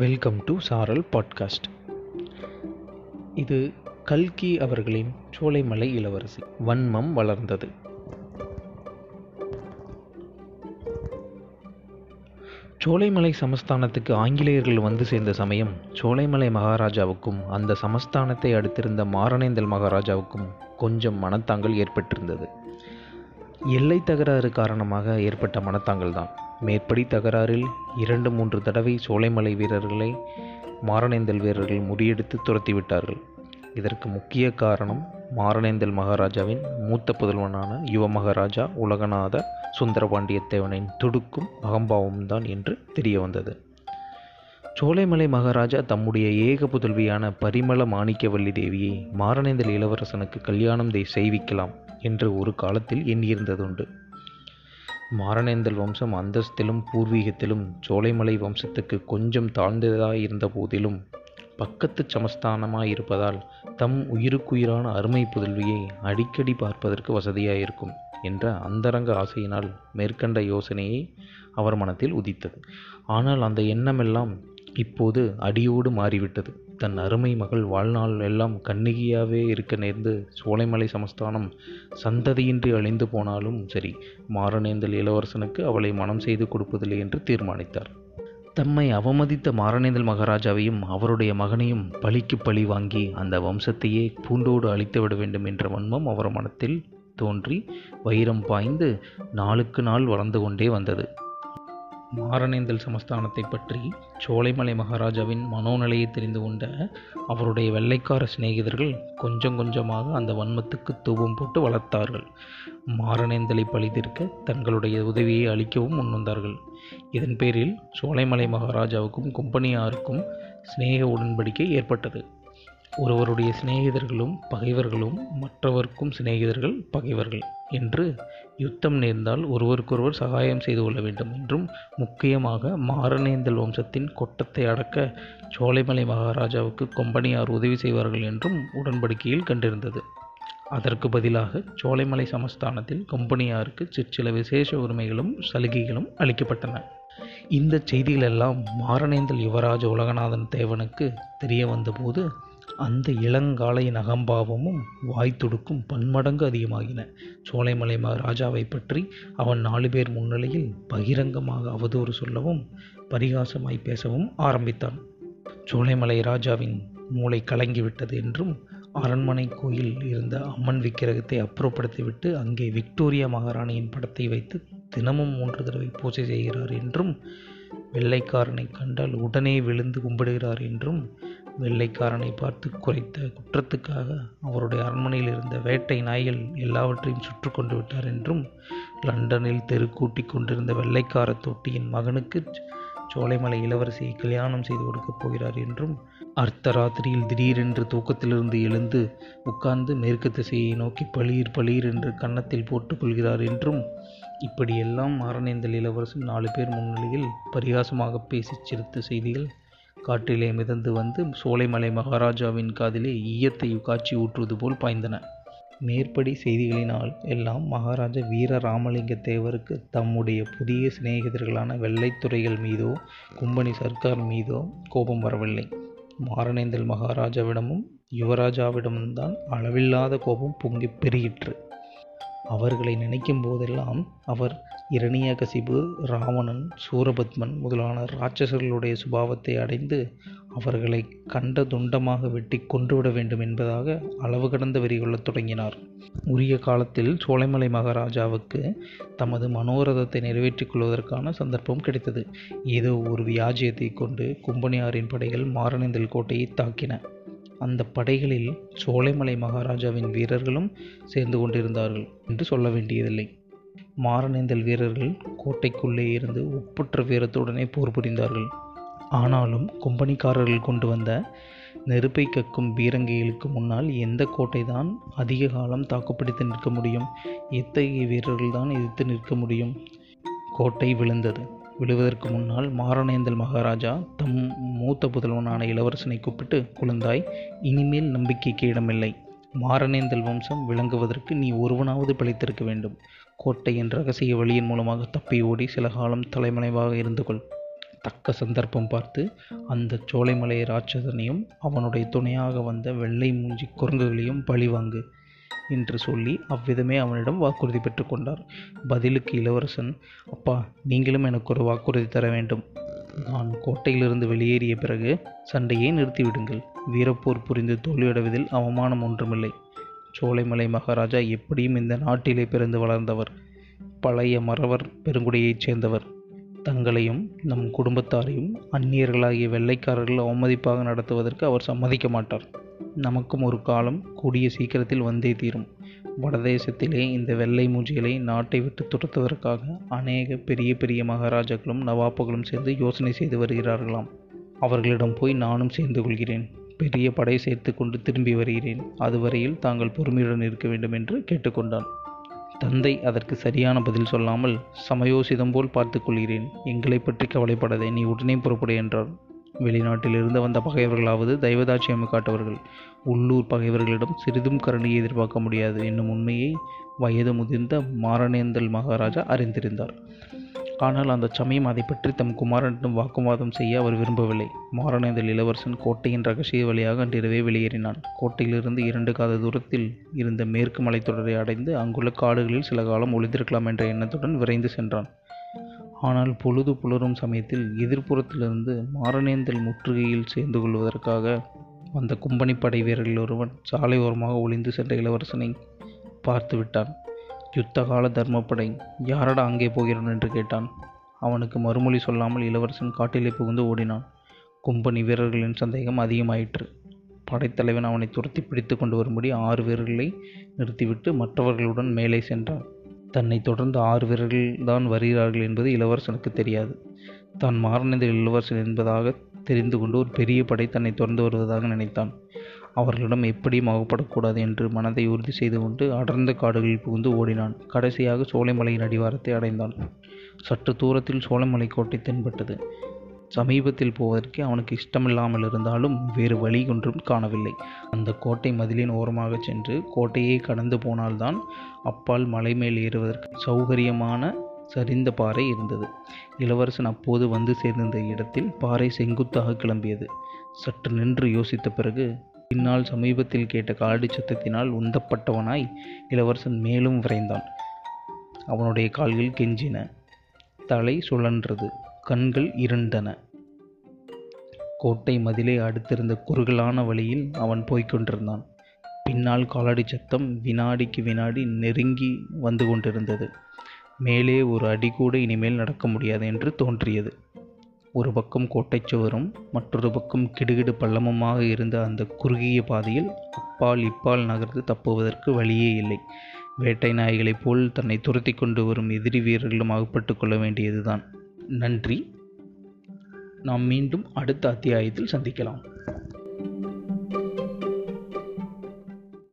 Welcome to சாரல் podcast இது கல்கி அவர்களின் சோலைமலை இளவரசி. வன்மம் வளர்ந்தது. சோலைமலை சமஸ்தானத்துக்கு ஆங்கிலேயர்கள் வந்து சேர்ந்த சமயம் சோலைமலை மகாராஜாவுக்கும் அந்த சமஸ்தானத்தை அடுத்திருந்த மாரணேந்தல் மகாராஜாவுக்கும் கொஞ்சம் மனத்தாங்கல் ஏற்பட்டிருந்தது. எல்லை தகராறு காரணமாக ஏற்பட்ட மனத்தாங்கல் தான் மேற்படி தகராறில் இரண்டு மூன்று தடவை சோலைமலை வீரர்களை மாரணேந்தல் வீரர்கள் முறியடித்து துரத்திவிட்டார்கள். இதற்கு முக்கிய காரணம் மாரணேந்தல் மகாராஜாவின் மூத்த புதல்வனான யுவ மகாராஜா உலகநாத சுந்தரபாண்டியத்தேவனின் துடுக்கும் அகம்பாவமும் தான் என்று தெரிய வந்தது சோலைமலை மகாராஜா தம்முடைய ஏக புதல்வியான பரிமள மாணிக்கவல்லி தேவியை மாரணேந்தல் இளவரசனுக்கு கல்யாணம் செய்விக்கலாம். என்று ஒரு காலத்தில் எண்ணியிருந்ததுண்டு. மாரணேந்தல் வம்சம் அந்தஸ்திலும் பூர்வீகத்திலும் சோலைமலை வம்சத்துக்கு கொஞ்சம் தாழ்ந்ததாயிருந்த போதிலும் பக்கத்து சமஸ்தானமாயிருப்பதால் தம் உயிருக்குயிரான அருமை புதல்வியை அடிக்கடி பார்ப்பதற்கு வசதியாயிருக்கும் என்ற அந்தரங்க ஆசையினால் மேற்கண்ட யோசனையை அவர் மனத்தில் உதித்தது. ஆனால் அந்த எண்ணமெல்லாம் இப்போது அடியோடு மாறிவிட்டது. தன் அருமை மகள் வாழ்நாள் எல்லாம் கண்ணிகையாகவே இருக்க நேர்ந்து சோலைமலை சமஸ்தானம் சந்ததியின்றி அழிந்து போனாலும் சரி மாரணேந்தல் இளவரசனுக்கு அவளை மனம் செய்து கொடுப்பதில்லை என்று தீர்மானித்தார். தம்மை அவமதித்த மாரணேந்தல் மகாராஜாவையும் அவருடைய மகனையும் பழிக்கு பழி வாங்கி அந்த வம்சத்தையே பூண்டோடு அழித்து விட வேண்டும் என்ற வன்மம் அவர் மனத்தில் தோன்றி வைரம் பாய்ந்து நாளுக்கு நாள் வளர்ந்து கொண்டே வந்தது. மாரணேந்தல் சமஸ்தானத்தை பற்றி சோலைமலை மகாராஜாவின் மனோநிலையை தெரிந்து கொண்ட அவருடைய வெள்ளைக்கார சிநேகிதர்கள் கொஞ்சம் கொஞ்சமாக அந்த வன்மத்துக்கு தூபம் போட்டு வளர்த்தார்கள். மாரணேந்தலை பழிதிருக்க தங்களுடைய உதவியை அளிக்கவும் முன்வந்தார்கள் இதன் பேரில் சோலைமலை மகாராஜாவுக்கும் கும்பனியாருக்கும் சிநேக உடன்படிக்கை ஏற்பட்டது. ஒருவருடைய சிநேகிதர்களும் பகைவர்களும் மற்றவர்க்கும் சிநேகிதர்கள் பகைவர்கள் என்று யுத்தம் நேர்ந்தால் ஒருவருக்கொருவர் சகாயம் செய்து கொள்ள வேண்டும் என்றும் முக்கியமாக மாரணேந்தல் வம்சத்தின் கொட்டத்தை அடக்க சோலைமலை மகாராஜாவுக்கு கொம்பனியார் உதவி செய்வார்கள் என்றும் உடன்படிக்கையில் கண்டிருந்தது. அதற்கு பதிலாக சோலைமலை சமஸ்தானத்தில் கொம்பனியாருக்கு சிற்சில விசேஷ உரிமைகளும் சலுகைகளும் அளிக்கப்பட்டன. இந்த செய்திகளெல்லாம் மாரணேந்தல் யுவராஜ உலகநாதன் தேவனுக்கு தெரிய வந்தபோது அந்த இளங்காளையின் அகம்பாவமும் வாய் துடுக்கும் பன்மடங்கு அதிகமாகின. சோலைமலை ராஜாவை பற்றி அவன் நாலு பேர் முன்னிலையில் பகிரங்கமாக அவதூறு சொல்லவும் பரிகாசமாய் பேசவும் ஆரம்பித்தான். சோலைமலை ராஜாவின் மூளை கலங்கிவிட்டது என்றும் அரண்மனை கோயில் இருந்த அம்மன் விக்கிரகத்தை அப்புறப்படுத்திவிட்டு அங்கே விக்டோரியா மகாராணியின் படத்தை வைத்து தினமும் மூன்று தடவை பூஜை செய்கிறார் என்றும் வெள்ளைக்காரனை கண்டால் உடனே விழுந்து கும்பிடுகிறார் என்றும் வெள்ளைக்காரனை பார்த்து குறைத்த குற்றத்துக்காக அவருடைய அரண்மனையில் இருந்த வேட்டை நாய்கள் எல்லாவற்றையும் சுற்று கொண்டு விட்டார் என்றும் லண்டனில் தெருக்கூட்டி கொண்டிருந்த வெள்ளைக்கார தொட்டியின் மகனுக்கு சோலைமலை இளவரசியை கல்யாணம் செய்து கொடுக்கப் போகிறார் என்றும் அர்த்த ராத்திரியில் திடீரென்று தூக்கத்திலிருந்து எழுந்து உட்கார்ந்து மேற்கு திசையை நோக்கி பளீர் பளீர் என்று கன்னத்தில் போட்டுக்கொள்கிறார் என்றும் இப்படியெல்லாம் மாரணேந்தல் இளவரசன் நாலு பேர் முன்னிலையில் பரிகாசமாக பேசி சிரித்த செய்திகள் காற்றிலே மிதந்து வந்து சோலைமலை மகாராஜாவின் காதிலே ஈயத்தை காட்சி ஊற்றுவது போல் பாய்ந்தன. மேற்படி செய்திகளினால் எல்லாம் மகாராஜா வீர ராமலிங்க தேவருக்கு தம்முடைய புதிய சிநேகிதர்களான வெள்ளைத்துறைகள் மீதோ கும்பனி சர்க்கார் மீதோ கோபம் வரவில்லை. மாரணேந்தல் மகாராஜாவிடமும் யுவராஜாவிடமும் தான் அளவில்லாத கோபம் பொங்கி பெருகிற்று. அவர்களை நினைக்கும் போதெல்லாம் அவர் இரணியகசிபு ராவணன் சூரபத்மன் முதலான ராட்சசர்களுடைய சுபாவத்தை அடைந்து அவர்களை கண்ட துண்டமாக வெட்டி கொன்றுவிட வேண்டும் என்பதாக அளவு கடந்த வெறி கொள்ளத் தொடங்கினார். உரிய காலத்தில் சோலைமலை மகாராஜாவுக்கு தமது மனோரதத்தை நிறைவேற்றிக் கொள்வதற்கான சந்தர்ப்பம் கிடைத்தது. ஏதோ ஒரு வியாஜியத்தை கொண்டு கும்பனியாரின் படைகள் மாரணேந்தல் கோட்டையை தாக்கின. அந்த படைகளில் சோலைமலை மகாராஜாவின் வீரர்களும் சேர்ந்து கொண்டிருந்தார்கள் என்று சொல்ல வேண்டியதில்லை. மாரணேந்தல் வீரர்கள் கோட்டைக்குள்ளே இருந்து ஒப்புற்ற வீரத்துடனே போர் புரிந்தார்கள். ஆனாலும் கொம்பனிக்காரர்கள் கொண்டு வந்த நெருப்பை கக்கும் பீரங்கிகளுக்கு முன்னால் எந்த கோட்டை தான் அதிக காலம் தாக்குப்பிடித்து நிற்க முடியும்? எத்தகைய வீரர்கள் தான் எதிர்த்து நிற்க முடியும்? கோட்டை விழுந்தது. விழுவதற்கு முன்னால் மாரணேந்தல் மகாராஜா தம் மூத்த புதல்வனான இளவரசனை கூப்பிட்டு குழந்தாய் இனிமேல் நம்பிக்கைக்கு இடமில்லை மாரணேந்தல் வம்சம் விளங்குவதற்கு நீ ஒருவனாவது பிழைத்திருக்க வேண்டும். கோட்டையின் ரகசிய வழியின் மூலமாக தப்பி ஓடி சில காலம் தலைமறைவாக இருந்து கொள் தக்க சந்தர்ப்பம் பார்த்து அந்த சோலைமலை ராட்சசனையும் அவனுடைய துணையாக வந்த வெள்ளை மூஞ்சி குரங்குகளையும் பழிவாங்கு. என்று சொல்லி அவ்விதமே அவனிடம் வாக்குறுதி பெற்றுக்கொண்டார். பதிலுக்கு இளவரசன் அப்பா நீங்களும் எனக்கு ஒரு வாக்குறுதி தர வேண்டும். நான் கோட்டையிலிருந்து வெளியேறிய பிறகு சண்டையை நிறுத்திவிடுங்கள். வீரப்போர் புரிந்து தோல்வியடைவதில் அவமானம் ஒன்றுமில்லை. சோலைமலை மகாராஜா எப்படியும் இந்த நாட்டிலே பிறந்து வளர்ந்தவர். பழைய மறவர் பெருங்குடியைச் சேர்ந்தவர். தங்களையும் நம் குடும்பத்தாரையும் அந்நியர்களாகிய வெள்ளைக்காரர்கள் அவமதிப்பாக நடத்துவதற்கு அவர் சம்மதிக்க மாட்டார். நமக்கும் ஒரு காலம் கூடிய சீக்கிரத்தில் வந்தே தீரும். வடதேசத்திலே இந்த வெள்ளை மூஞ்சிகளை நாட்டை விட்டு துரத்துவதற்காக அநேக பெரிய பெரிய மகாராஜாக்களும் நவாப்புகளும் சேர்ந்து யோசனை செய்து வருகிறார்களாம். அவர்களிடம் போய் நானும் சேர்ந்து கொள்கிறேன். பெரிய படை சேர்த்து கொண்டு திரும்பி வருகிறேன். அதுவரையில் தாங்கள் பொறுமையுடன் இருக்க வேண்டும் என்று கேட்டுக்கொண்டான். தந்தை அதற்கு சரியான பதில் சொல்லாமல் சமயோசிதம் போல் பார்த்துக்கொள்கிறேன் எங்களை பற்றி கவலைப்படாதே நீ உடனே புறப்படு என்றார். வெளிநாட்டிலிருந்து வந்த பகைவர்களாவது தெய்வதாட்சியம் காட்டவர்கள். உள்ளூர் பகைவர்களிடம் சிறிதும் கருணையை எதிர்பார்க்க முடியாது என்னும் உண்மையை வயது முதிர்ந்த மாரணேந்தல் மகாராஜா அறிந்திருந்தார். ஆனால் அந்த சமயம் அதை பற்றி தம் குமாரனிடம் வாக்குவாதம் செய்ய அவர் விரும்பவில்லை. மாரணேந்தல் இளவரசன் கோட்டையின் ரகசிய வழியாக அன்றிரவே வெளியேறினான். கோட்டையிலிருந்து இரண்டு காத தூரத்தில் இருந்த மேற்கு மலைத்தொடரை அடைந்து அங்குள்ள காடுகளில் சில காலம் ஒளிந்திருக்கலாம் என்ற எண்ணத்துடன் விரைந்து சென்றான். ஆனால் பொழுது புலரும் சமயத்தில் எதிர்ப்புறத்திலிருந்து மாரணேந்தல் முற்றுகையில் சேர்ந்து கொள்வதற்காக வந்த கும்பனி படை வீரர்கள் ஒருவன் சாலை ஓரமாக ஒளிந்து சென்ற இளவரசனை பார்த்து விட்டான் யுத்தகால தர்மப்படை யாரடா அங்கே போகிறான் என்று கேட்டான். அவனுக்கு மறுமொழி சொல்லாமல் இளவரசன் காட்டிலே புகுந்து ஓடினான். கும்பனி வீரர்களின் சந்தேகம் அதிகமாயிற்று. படைத்தலைவன் அவனை துரத்தி பிடித்து கொண்டு வரும்படி ஆறு வீரர்களை நிறுத்திவிட்டு மற்றவர்களுடன் மேலே சென்றான். தன்னை தொடர்ந்து ஆறு வீரர்கள் தான் வருகிறார்கள் என்பது இளவரசனுக்கு தெரியாது. தான் மாரணேந்த இளவரசன் என்பதாக தெரிந்து கொண்டு ஒரு பெரிய படை தன்னை தொடர்ந்து வருவதாக நினைத்தான். அவர்களிடம் எப்படியும் அகப்படக்கூடாது என்று மனதை உறுதி செய்து கொண்டு அடர்ந்த காடுகளில் புகுந்து ஓடினான். கடைசியாக சோலைமலையின் அடிவாரத்தை அடைந்தான். சற்று தூரத்தில் சோலைமலை கோட்டை தென்பட்டது. சமீபத்தில் போவதற்கு அவனுக்கு இஷ்டமில்லாமல் இருந்தாலும் வேறு வழி ஒன்றும் காணவில்லை. அந்த கோட்டை மதிலின் ஓரமாக சென்று கோட்டையை கடந்து போனால்தான் அப்பால் மலை மேல் ஏறுவதற்கு சௌகரியமான சரிந்த பாறை இருந்தது. இளவரசன் அப்போது வந்து சேர்ந்த இடத்தில் பாறை செங்குத்தாக கிளம்பியது. சற்று நின்று யோசித்த பிறகு பின்னால் சமீபத்தில் கேட்ட காலடி சத்தத்தினால் உந்தப்பட்டவனாய் இளவரசன் மேலும் விரைந்தான். அவனுடைய கால்கள் கெஞ்சின. தலை சுழன்றது. கண்கள் இருண்டன. கோட்டை மதிலை அடுத்திருந்த குறுகலான வழியில் அவன் போய்க்கொண்டிருந்தான் பின்னால் காலடி சத்தம் வினாடிக்கு வினாடி நெருங்கி வந்து கொண்டிருந்தது. மேலே ஒரு அடி கூட இனிமேல் நடக்க முடியாது என்று தோன்றியது. ஒரு பக்கம் கோட்டை சுவரும் மற்றொரு பக்கம் கிடுகிடு பள்ளமுமாக இருந்த அந்த குறுகிய பாதையில் அப்பால் இப்பால் நகர்ந்து தப்புவதற்கு வழியே இல்லை. வேட்டை நாய்களைப் போல் தன்னை துரத்தி கொண்டு வரும் எதிரி வீரர்களும் அகப்பட்டு கொள்ள வேண்டியதுதான். நன்றி. நாம் மீண்டும் அடுத்த அத்தியாயத்தில் சந்திக்கலாம்.